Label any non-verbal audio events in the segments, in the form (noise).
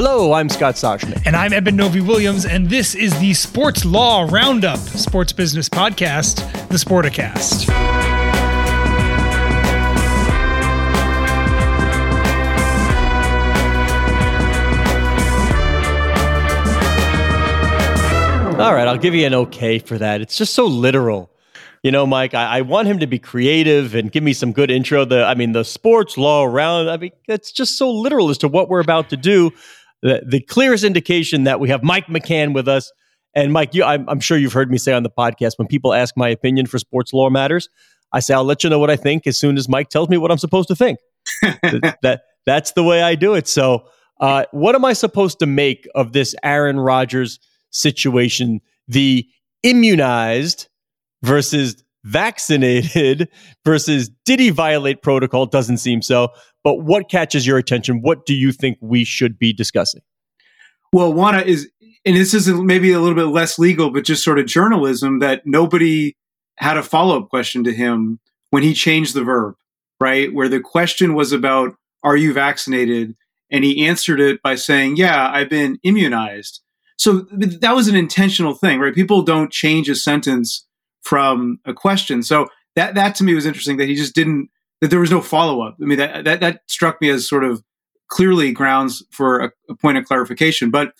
Hello, I'm Scott Soshnick. And I'm Eben Novy-Williams, and this is the Sports Law Roundup, sports business podcast, the Sporticast. All right, I'll give you an okay for that. It's just so literal. You know, Mike, I, I, want him to be creative and give me some good intro. The I mean, the sports law round, I mean, it's just so literal as to what we're about to do the, the clearest indication that we have Mike McCann with us. And Mike, you, I'm, I'm, sure you've heard me say on the podcast when people ask my opinion for sports law matters, I say I'll let you know what I think as soon as Mike tells me what I'm supposed to think. (laughs) that, that that's the way I do it. So, uh, what am I supposed to make of this Aaron Rodgers situation? The immunized versus vaccinated (laughs) versus did he violate protocol? Doesn't seem so. But what catches your attention? What do you think we should be discussing? Well, Juana is, and this is maybe a little bit less legal, but just sort of journalism that nobody had a follow up question to him when he changed the verb, right? Where the question was about, are you vaccinated? And he answered it by saying, yeah, I've been immunized. So that was an intentional thing, right? People don't change a sentence from a question. So that, that to me was interesting that he just didn't that there was no follow up. I mean, that, that, that struck me as sort of clearly grounds for a, a point of clarification. But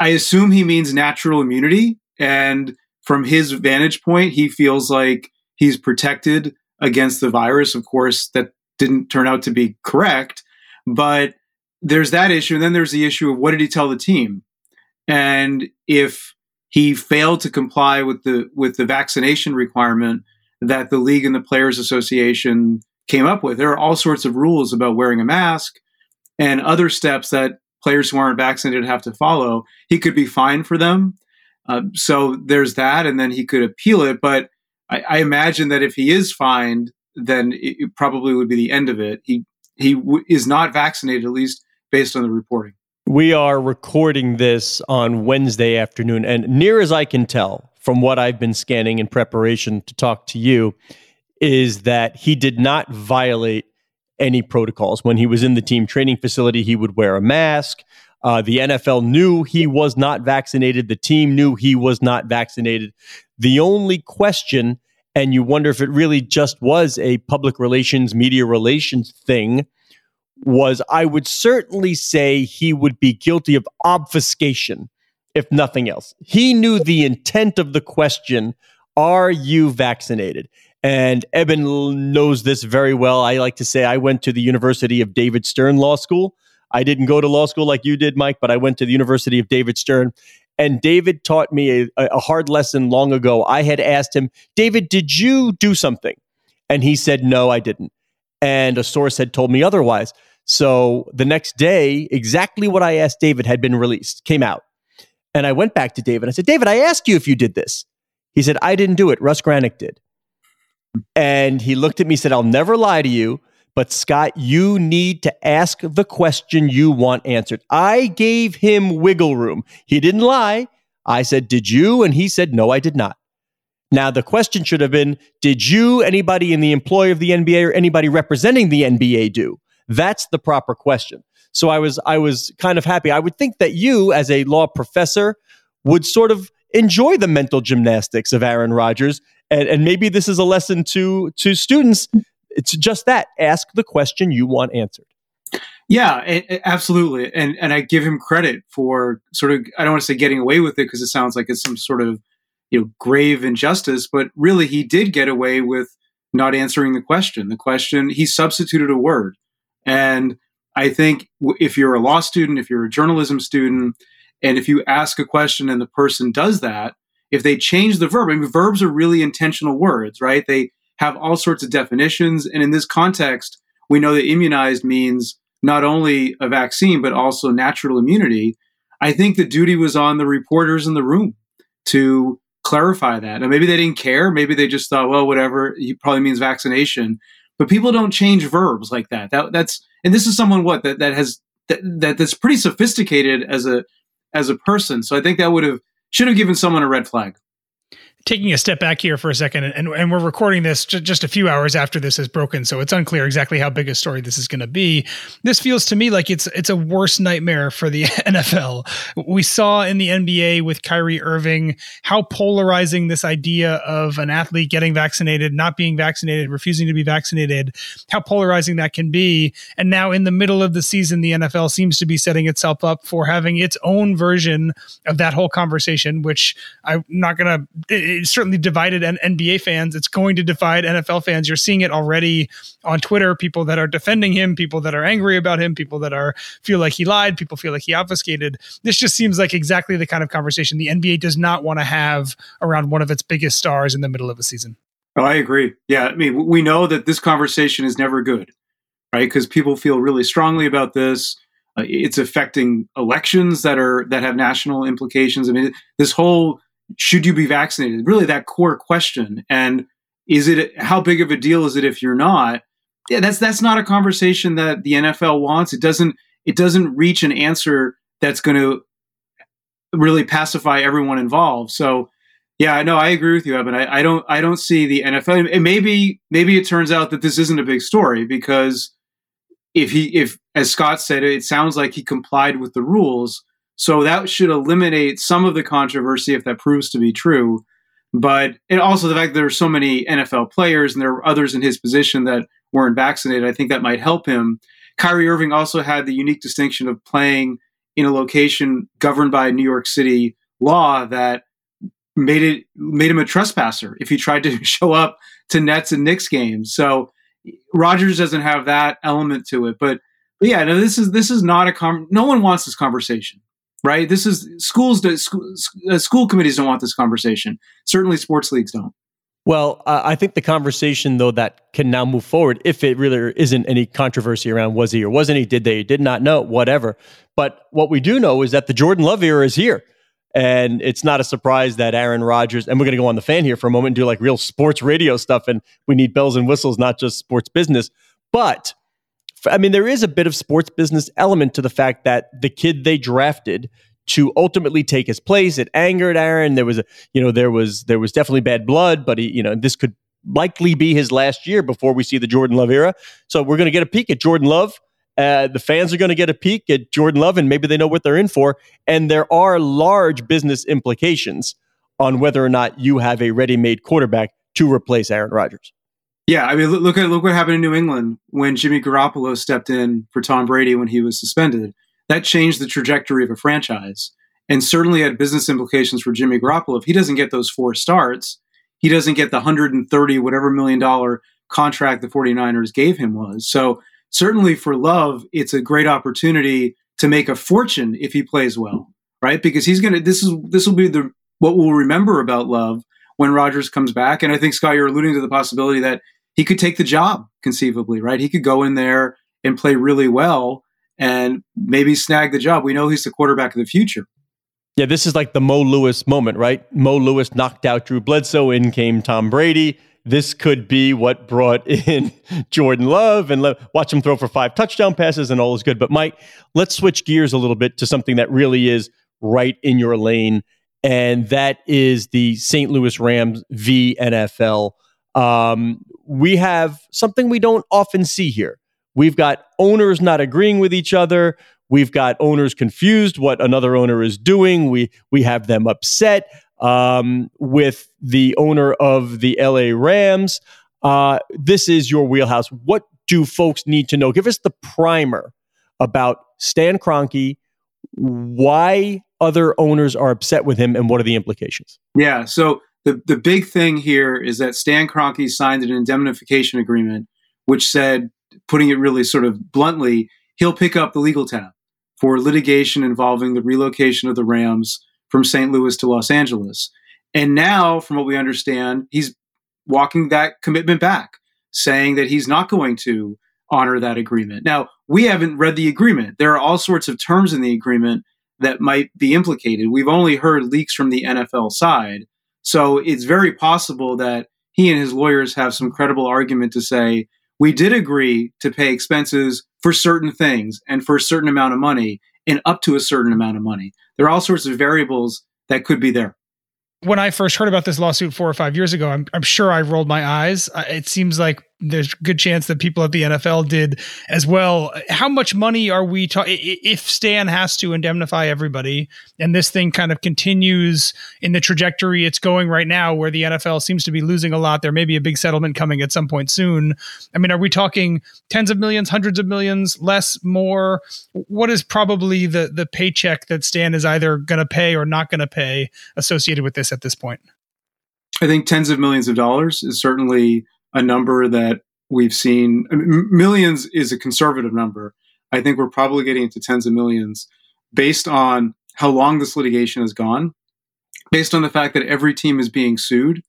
I assume he means natural immunity. And from his vantage point, he feels like he's protected against the virus. Of course, that didn't turn out to be correct. But there's that issue. And then there's the issue of what did he tell the team? And if he failed to comply with the with the vaccination requirement that the league and the players association came up with. There are all sorts of rules about wearing a mask and other steps that players who aren't vaccinated have to follow. He could be fined for them. Uh, so there's that, and then he could appeal it. But I, I imagine that if he is fined, then it, it, probably would be the end of it. He he w- is not vaccinated, at least based on the reporting. We are recording this on Wednesday afternoon, and near as I can tell from what I've been scanning in preparation to talk to you, is that he did not violate any protocols. When he was in the team training facility, he would wear a mask. Uh, the NFL knew he was not vaccinated. The team knew he was not vaccinated. The only question, and you wonder if it really just was a public relations, media relations thing, was I would certainly say he would be guilty of obfuscation, if nothing else. He knew the intent of the question Are you vaccinated? And Eben knows this very well. I like to say I went to the University of David Stern Law School. I didn't go to law school like you did, Mike, but I went to the University of David Stern. And David taught me a, a hard lesson long ago. I had asked him, David, did you do something? And he said, No, I didn't. And a source had told me otherwise. So the next day, exactly what I asked David had been released, came out. And I went back to David. I said, David, I asked you if you did this. He said, I didn't do it. Russ Granick did. And he looked at me, said, I'll never lie to you, but Scott, you need to ask the question you want answered. I gave him wiggle room. He didn't lie. I said, Did you? And he said, No, I did not. Now, the question should have been Did you, anybody in the employ of the NBA, or anybody representing the NBA do? That's the proper question. So I was I was kind of happy. I would think that you, as a law professor, would sort of enjoy the mental gymnastics of Aaron Rodgers and, and maybe this is a lesson to to students. It's just that ask the question you want answered. Yeah, it, it, absolutely, and and I give him credit for sort of I don't want to say getting away with it because it sounds like it's some sort of you know grave injustice, but really he did get away with not answering the question. The question he substituted a word, and I think if you're a law student, if you're a journalism student, and if you ask a question and the person does that, if they change the verb, I mean, verbs are really intentional words, right? They have all sorts of definitions. And in this context, we know that immunized means not only a vaccine, but also natural immunity. I think the duty was on the reporters in the room to clarify that. And maybe they didn't care. Maybe they just thought, well, whatever, he probably means vaccination. But people don't change verbs like that. That that's and this is someone what that, that has that, that that's pretty sophisticated as a as a person. So I think that would have should have given someone a red flag taking a step back here for a second, and, and we're recording this just a few hours after this has broken, so it's unclear exactly how big a story this is going to be. This feels to me like it's it's a worse nightmare for the (laughs) NFL. We saw in the NBA with Kyrie Irving how polarizing this idea of an athlete getting vaccinated, not being vaccinated, refusing to be vaccinated, how polarizing that can be. And now in the middle of the season, the NFL seems to be setting itself up for having its own version of that whole conversation, which I'm not going to it certainly divided NBA fans. It's going to divide NFL fans. You're seeing it already on Twitter. People that are defending him, people that are angry about him, people that are feel like he lied, people feel like he obfuscated. This just seems like exactly the kind of conversation the NBA does not want to have around one of its biggest stars in the middle of a season. Oh, I agree. Yeah, I mean, we know that this conversation is never good, right? Because people feel really strongly about this. Uh, it's affecting elections that are that have national implications. I mean, this whole should you be vaccinated? Really, that core question. And is it how big of a deal is it if you're not? Yeah, that's that's not a conversation that the NFL wants. It doesn't it doesn't reach an answer that's going to really pacify everyone involved. So, yeah, no, I agree with you, Evan. I, I don't I don't see the NFL. And maybe maybe it turns out that this isn't a big story because if he if as Scott said, it sounds like he complied with the rules so that should eliminate some of the controversy if that proves to be true. But also the fact that there are so many NFL players and there are others in his position that weren't vaccinated, I think that might help him. Kyrie Irving also had the unique distinction of playing in a location governed by New York City law that made it made him a trespasser if he tried to (laughs) show up to Nets and Knicks games. So Rodgers doesn't have that element to it, but, but yeah, no, this is this is not a com- no one wants this conversation right? This is schools. Do, school, uh, school committees don't want this conversation. Certainly, sports leagues don't. Well, uh, I think the conversation, though, that can now move forward, if it really isn't any controversy around was he or wasn't he, did they, did not know, whatever. But what we do know is that the Jordan Love era is here. And it's not a surprise that Aaron Rodgers, and we're going to go on the fan here for a moment and do like real sports radio stuff. And we need bells and whistles, not just sports business. But I mean, there is a bit of sports business element to the fact that the kid they drafted to ultimately take his place. It angered Aaron. There was a, you know, there was there was definitely bad blood, but he, you know, this could likely be his last year before we see the Jordan Love era. So we're going to get a peek at Jordan Love. Uh, the fans are going to get a peek at Jordan Love, and maybe they know what they're in for. And there are large business implications on whether or not you have a ready-made quarterback to replace Aaron Rodgers. Yeah, I mean, look at look what happened in New England when Jimmy Garoppolo stepped in for Tom Brady when he was suspended. That changed the trajectory of a franchise, and certainly had business implications for Jimmy Garoppolo. If he doesn't get those four starts, he doesn't get the 130 whatever million dollar contract the 49ers gave him was. So certainly for Love, it's a great opportunity to make a fortune if he plays well, right? Because he's gonna this is this will be the what we'll remember about Love when Rodgers comes back. And I think Scott, you're alluding to the possibility that he could take the job conceivably, right? He could go in there and play really well and maybe snag the job. We know he's the quarterback of the future. Yeah, this is like the Mo Lewis moment, right? Mo Lewis knocked out Drew Bledsoe, in came Tom Brady. This could be what brought (laughs) in Jordan Love and le- watch him throw for five touchdown passes and all is good. But Mike, let's switch gears a little bit to something that really is right in your lane, and that is the St. Louis Rams v NFL. Um, we have something we don't often see here. We've got owners not agreeing with each other. We've got owners confused what another owner is doing. We we have them upset um, with the owner of the LA Rams. Uh, this is your wheelhouse. What do folks need to know? Give us the primer about Stan Kroenke, why other owners are upset with him, and what are the implications? Yeah. So the the big thing here is that Stan Kroenke signed an indemnification agreement, which said, putting it really sort of bluntly, he'll pick up the legal tab for litigation involving the relocation of the Rams from St. Louis to Los Angeles. And now, from what we understand, he's walking that commitment back, saying that he's not going to honor that agreement. Now, we haven't read the agreement. There are all sorts of terms in the agreement that might be implicated. We've only heard leaks from the NFL side. So it's very possible that he and his lawyers have some credible argument to say, we did agree to pay expenses for certain things and for a certain amount of money and up to a certain amount of money. There are all sorts of variables that could be there when I first heard about this lawsuit four or five years ago, I'm, I'm sure I rolled my eyes. It seems like there's good chance that people at the NFL did as well. How much money are we talking? If Stan has to indemnify everybody, and this thing kind of continues in the trajectory it's going right now, where the NFL seems to be losing a lot, there may be a big settlement coming at some point soon. I mean, are we talking tens of millions, hundreds of millions, less, more? What is probably the the paycheck that Stan is either going to pay or not going to pay associated with this at this point? I think tens of millions of dollars is certainly a number that we've seen. Millions is a conservative number. I think we're probably getting into tens of millions based on how long this litigation has gone, based on the fact that every team is being sued,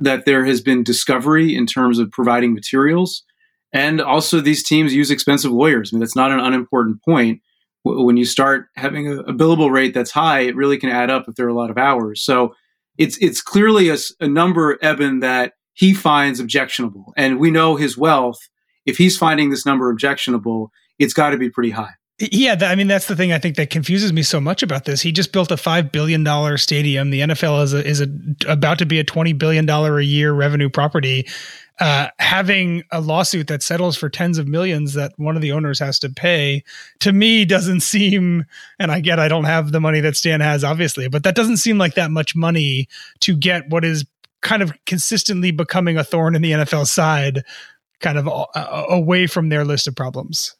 that there has been discovery in terms of providing materials, and also these teams use expensive lawyers. I mean, that's not an unimportant point. When you start having a, a billable rate that's high, it really can add up if there are a lot of hours. So it's it's clearly a, a number, Eben, that he finds objectionable. And we know his wealth. If he's finding this number objectionable, it's got to be pretty high. Yeah, I mean that's the thing I think that confuses me so much about this. He just built a five billion dollar stadium. The NFL is a, is a, about to be a twenty billion dollar a year revenue property. Uh, having a lawsuit that settles for tens of millions that one of the owners has to pay to me doesn't seem. And I get I don't have the money that Stan has, obviously, but that doesn't seem like that much money to get what is kind of consistently becoming a thorn in the NFL side, kind of away from their list of problems.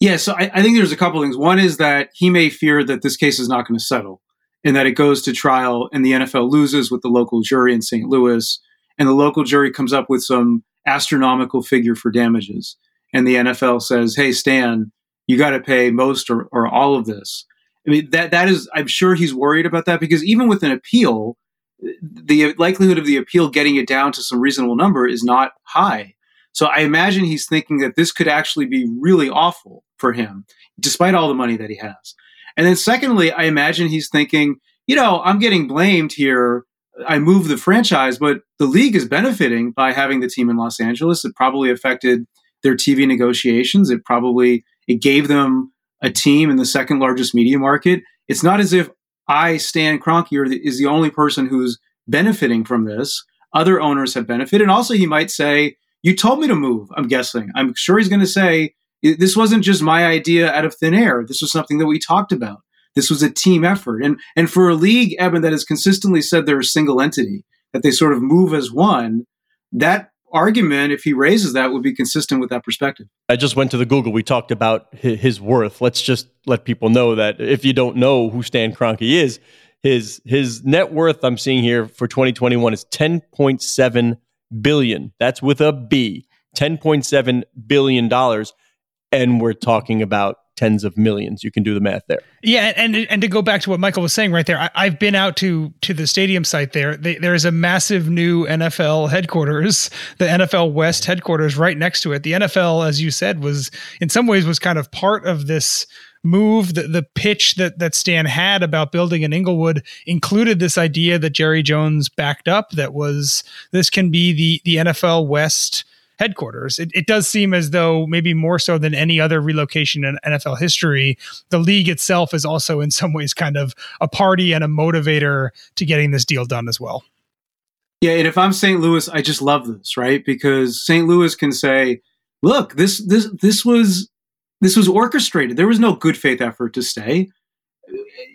Yeah, so I, I think there's a couple things. One is that he may fear that this case is not going to settle and that it goes to trial and the NFL loses with the local jury in St. Louis and the local jury comes up with some astronomical figure for damages. And the NFL says, hey, Stan, you got to pay most or, or all of this. I mean, that, that is, I'm sure he's worried about that because even with an appeal, the likelihood of the appeal getting it down to some reasonable number is not high. So I imagine he's thinking that this could actually be really awful for him, despite all the money that he has. And then secondly, I imagine he's thinking, you know, I'm getting blamed here. I moved the franchise, but the league is benefiting by having the team in Los Angeles. It probably affected their TV negotiations. It probably it gave them a team in the second largest media market. It's not as if I, Stan Kroenke, is the only person who's benefiting from this. Other owners have benefited. And also, he might say, You told me to move, I'm guessing. I'm sure he's going to say, This wasn't just my idea out of thin air. This was something that we talked about. This was a team effort. And, and for a league, Eben, that has consistently said they're a single entity, that they sort of move as one, that argument, if he raises that, would be consistent with that perspective. I just went to the Google. We talked about his worth. Let's just let people know that if you don't know who Stan Kroenke is, his his net worth I'm seeing here for 2021 is 10.7 billion. That's with a B. 10.7 billion dollars, and we're talking about tens of millions. You can do the math there. Yeah, and and to go back to what Michael was saying right there, I, have been out to to the stadium site there. They, there is a massive new NFL headquarters, the NFL West headquarters, right next to it. The NFL, as you said, was in some ways was kind of part of this move the, the pitch that that Stan had about building in Inglewood included this idea that Jerry Jones backed up that was this can be the the NFL West headquarters. It, it does seem as though maybe more so than any other relocation in NFL history, the league itself is also in some ways kind of a party and a motivator to getting this deal done as well. Yeah, and if I'm St. Louis, I just love this, right? Because St. Louis can say, "Look, this this this was this was orchestrated. There was no good faith effort to stay.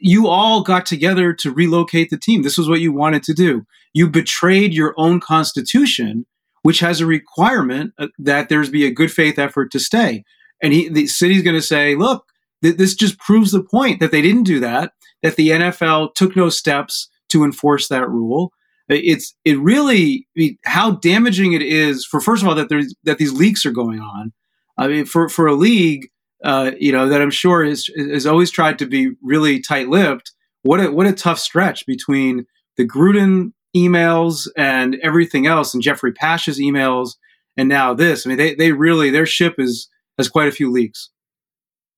You all got together to relocate the team. This was what you wanted to do. You betrayed your own constitution which has a requirement uh, that there's be a good faith effort to stay. And he, the city's going to say, look, th- this just proves the point that they didn't do that, that the NFL took no steps to enforce that rule. It's it really how damaging it is for first of all that there's that these leaks are going on. I mean, for for a league, uh, you know, that I'm sure has has always tried to be really tight lipped. What a what a tough stretch between the Gruden emails and everything else, and Jeffrey Pash's emails, and now this. I mean, they they really their ship is has quite a few leaks.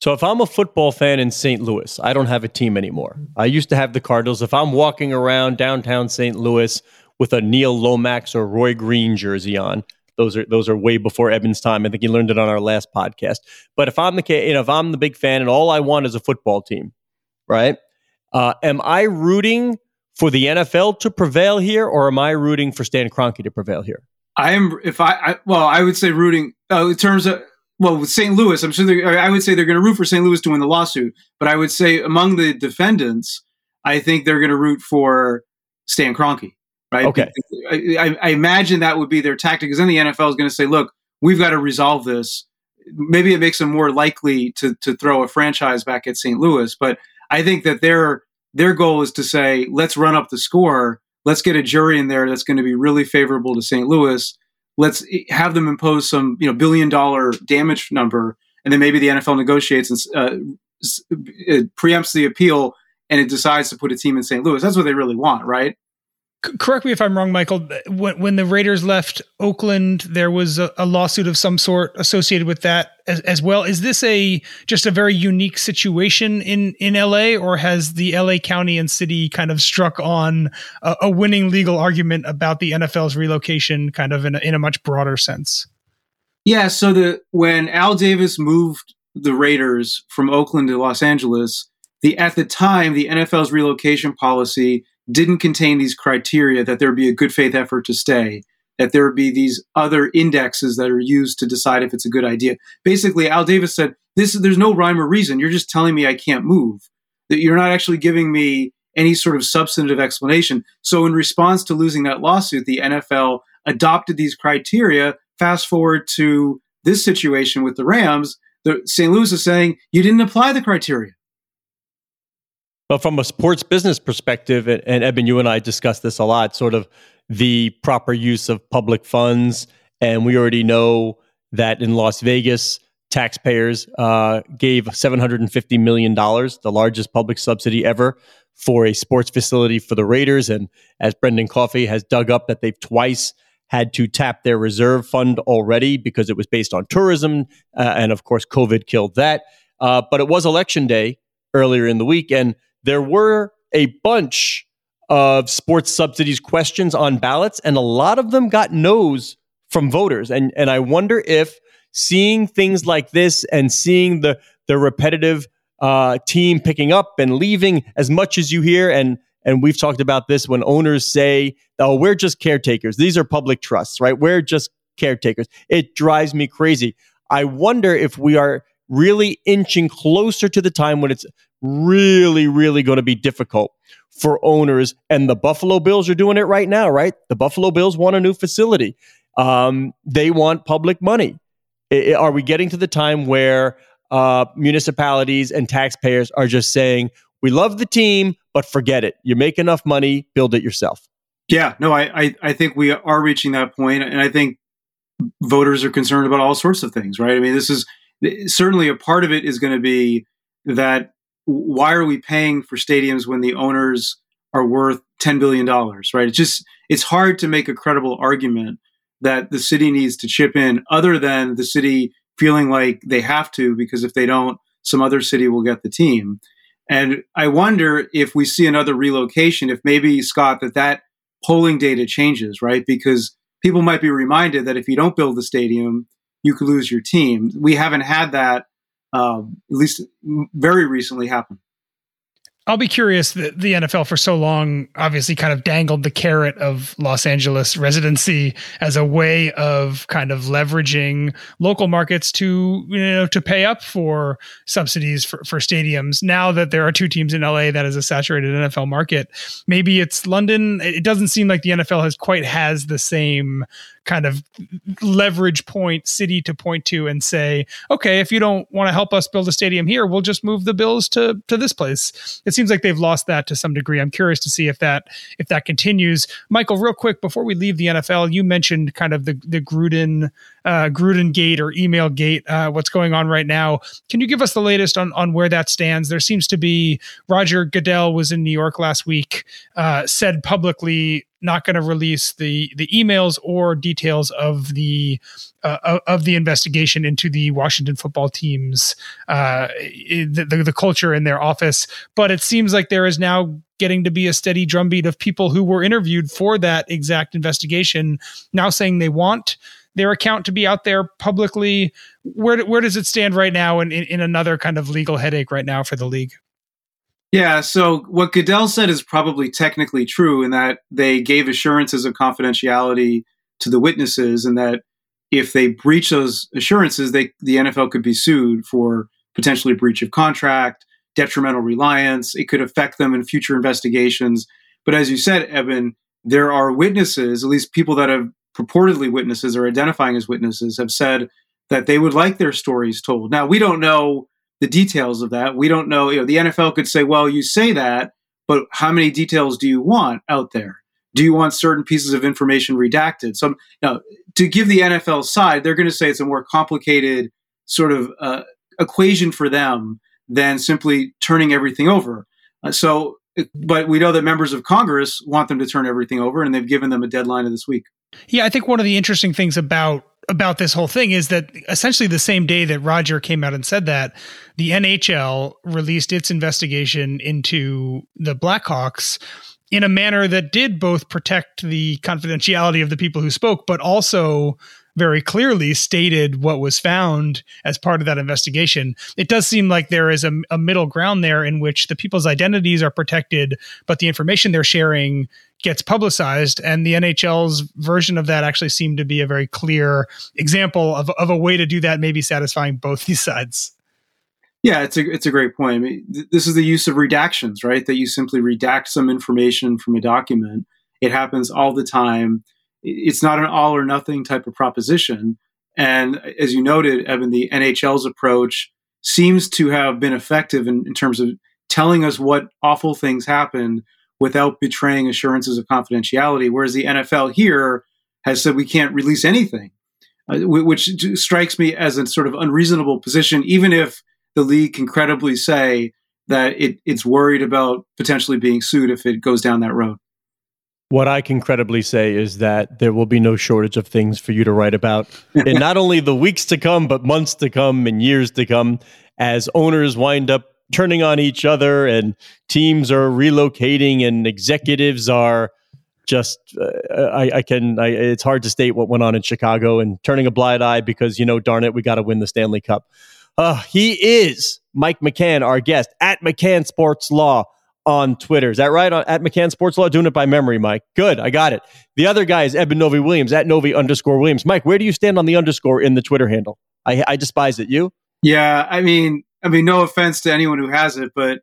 So if I'm a football fan in St. Louis, I don't have a team anymore. I used to have the Cardinals. If I'm walking around downtown St. Louis with a Neil Lomax or Roy Green jersey on, those are those are way before Eben's time. I think he learned it on our last podcast. But if I'm the you know, if I'm the big fan and all I want is a football team, right? Uh, am I rooting for the NFL to prevail here, or am I rooting for Stan Kroenke to prevail here? I am. If I, I well, I would say rooting uh, in terms of well, with St. Louis, I'm sure I would say they're going to root for St. Louis to win the lawsuit. But I would say among the defendants, I think they're going to root for Stan Kroenke, right? Okay. I, I, imagine that would be their tactic. Because then the NFL is going to say, look, we've got to resolve this. Maybe it makes them more likely to to throw a franchise back at St. Louis. But I think that their their goal is to say, let's run up the score. Let's get a jury in there that's going to be really favorable to St. Louis let's have them impose some you know billion dollar damage number, and then maybe the NFL negotiates and uh, preempts the appeal, and it decides to put a team in St. Louis. That's what they really want, right? Correct me if I'm wrong, Michael. When, when the Raiders left Oakland, there was a, a lawsuit of some sort associated with that as, as, well. Is this a just a very unique situation in in LA, or has the LA County and City kind of struck on a, a winning legal argument about the NFL's relocation, kind of in a, in a much broader sense? Yeah. So the when Al Davis moved the Raiders from Oakland to Los Angeles, the at the time the NFL's relocation policy didn't contain these criteria that there would be a good faith effort to stay, that there would be these other indexes that are used to decide if it's a good idea. Basically, Al Davis said, "This there's no rhyme or reason. You're just telling me I can't move. That you're not actually giving me any sort of substantive explanation." So, in response to losing that lawsuit, the NFL adopted these criteria. Fast forward to this situation with the Rams, the St. Louis is saying you didn't apply the criteria. But from a sports business perspective, and, Eben, you and I discussed this a lot, sort of the proper use of public funds. And we already know that in Las Vegas, taxpayers uh, gave $750 million, the largest public subsidy ever, for a sports facility for the Raiders. And as Brendan Coffey has dug up, that they've twice had to tap their reserve fund already because it was based on tourism. Uh, and of course, COVID killed that. Uh, but it was election day earlier in the week. And there were a bunch of sports subsidies questions on ballots, and a lot of them got no's from voters. And and I wonder if seeing things like this and seeing the the repetitive uh, team picking up and leaving as much as you hear and and we've talked about this when owners say, "Oh, we're just caretakers. These are public trusts, right? We're just caretakers." It drives me crazy. I wonder if we are really inching closer to the time when it's really, really going to be difficult for owners. And the Buffalo Bills are doing it right now, right? The Buffalo Bills want a new facility. Um, they want public money. I, are we getting to the time where uh, municipalities and taxpayers are just saying, we love the team, but forget it. You make enough money, build it yourself. Yeah, no, I, I, I think we are reaching that point, and I think voters are concerned about all sorts of things, right? I mean, this is certainly a part of it is going to be that why are we paying for stadiums when the owners are worth $10 billion, right? It's just, it's hard to make a credible argument that the city needs to chip in other than the city feeling like they have to, because if they don't, some other city will get the team. And I wonder if we see another relocation, if maybe, Scott, that that polling data changes, right? Because people might be reminded that if you don't build the stadium, you could lose your team. We haven't had that, uh, at least very recently, happened. I'll be curious that the NFL for so long obviously kind of dangled the carrot of Los Angeles residency as a way of kind of leveraging local markets to you know to pay up for subsidies for, for stadiums. Now that there are two teams in LA that is a saturated NFL market, maybe it's London. It doesn't seem like the NFL has quite has the same kind of leverage point city to point to and say, okay, if you don't want to help us build a stadium here, we'll just move the bills to to this place. It seems like they've lost that to some degree. I'm curious to see if that if that continues. Michael, real quick before we leave the NFL, you mentioned kind of the the Gruden uh, Gruden gate or email gate, uh, what's going on right now. Can you give us the latest on on where that stands? There seems to be Roger Goodell was in New York last week, uh, said publicly not going to release the the emails or details of the uh, of the investigation into the Washington football team's uh, the, the, the culture in their office. But it seems like there is now getting to be a steady drumbeat of people who were interviewed for that exact investigation now saying they want their account to be out there publicly. Where where does it stand right now in, in, in another kind of legal headache right now for the league? Yeah, so what Goodell said is probably technically true in that they gave assurances of confidentiality to the witnesses, and that if they breach those assurances, they the NFL could be sued for potentially breach of contract, detrimental reliance. It could affect them in future investigations. But as you said, Evan, there are witnesses, at least people that have purportedly witnesses or identifying as witnesses, have said that they would like their stories told. Now, we don't know the details of that. We don't know, you know, the NFL could say, well, you say that, but how many details do you want out there? Do you want certain pieces of information redacted? So, now, to give the NFL side, they're going to say it's a more complicated sort of uh, equation for them than simply turning everything over. Uh, so, but we know that members of Congress want them to turn everything over, and they've given them a deadline of this week. Yeah, I think one of the interesting things about about this whole thing is that essentially the same day that Roger came out and said that, the NHL released its investigation into the Blackhawks in a manner that did both protect the confidentiality of the people who spoke, but also very clearly stated what was found as part of that investigation. It does seem like there is a, a, middle ground there in which the people's identities are protected, but the information they're sharing gets publicized. And the NHL's version of that actually seemed to be a very clear example of, of a way to do that, maybe satisfying both (laughs) these sides. Yeah, it's a it's a great point. I mean, th- this is the use of redactions, right? That you simply redact some information from a document. It happens all the time it's not an all or nothing type of proposition. And as you noted, Eben, the NHL's approach seems to have been effective in, in terms of telling us what awful things happened without betraying assurances of confidentiality. Whereas the NFL here has said we can't release anything, uh, which strikes me as a sort of unreasonable position, even if the league can credibly say that it, it's worried about potentially being sued if it goes down that road. What I can credibly say is that there will be no shortage of things for you to write about (laughs) in not only the weeks to come, but months to come and years to come as owners wind up turning on each other and teams are relocating and executives are just uh, I, I, can I, it's hard to state what went on in chicago and turning a blind eye because you know darn it we got to win the stanley cup. Uh, he is mike mccann our guest at mccann sports law on Twitter. Is that right? At McCann Sports Law, doing it by memory, Mike. Good, I got it. The other guy is Eben Novy Williams at Novy underscore Williams. Mike, where do you stand on the underscore in the Twitter handle? I, I despise it. You? Yeah, I mean, I mean, no offense to anyone who has it, but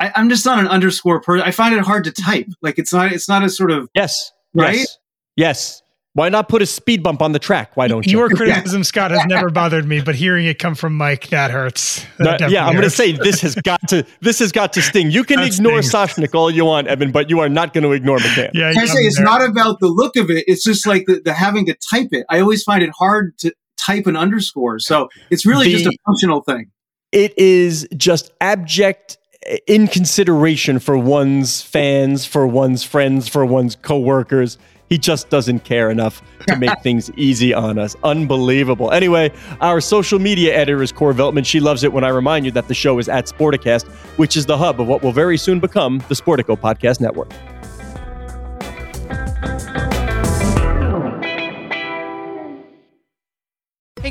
I, am just not an underscore person. I find it hard to type. Like it's not, it's not a sort of yes, right. Yes. yes. Why not put a speed bump on the track? Why don't you? Your (laughs) criticism, Scott, has never bothered me, but hearing it come from Mike, that hurts. That no, yeah, I'm going to say this has got to this has got to sting. You can that ignore Soshnick all you want, Evan, but you are not going to ignore McCann. Yeah, I say it's there. not about the look of it. It's just like the, the, having to type it. I always find it hard to type an underscore, so it's really the, just a functional thing. It is just abject eh, inconsideration for one's fans, for one's friends, for one's coworkers. He just doesn't care enough to make (laughs) things easy on us. Unbelievable. Anyway, our social media editor is Core Veltman. She loves it when I remind you that the show is at Sporticast, which is the hub of what will very soon become the Sportico Podcast Network.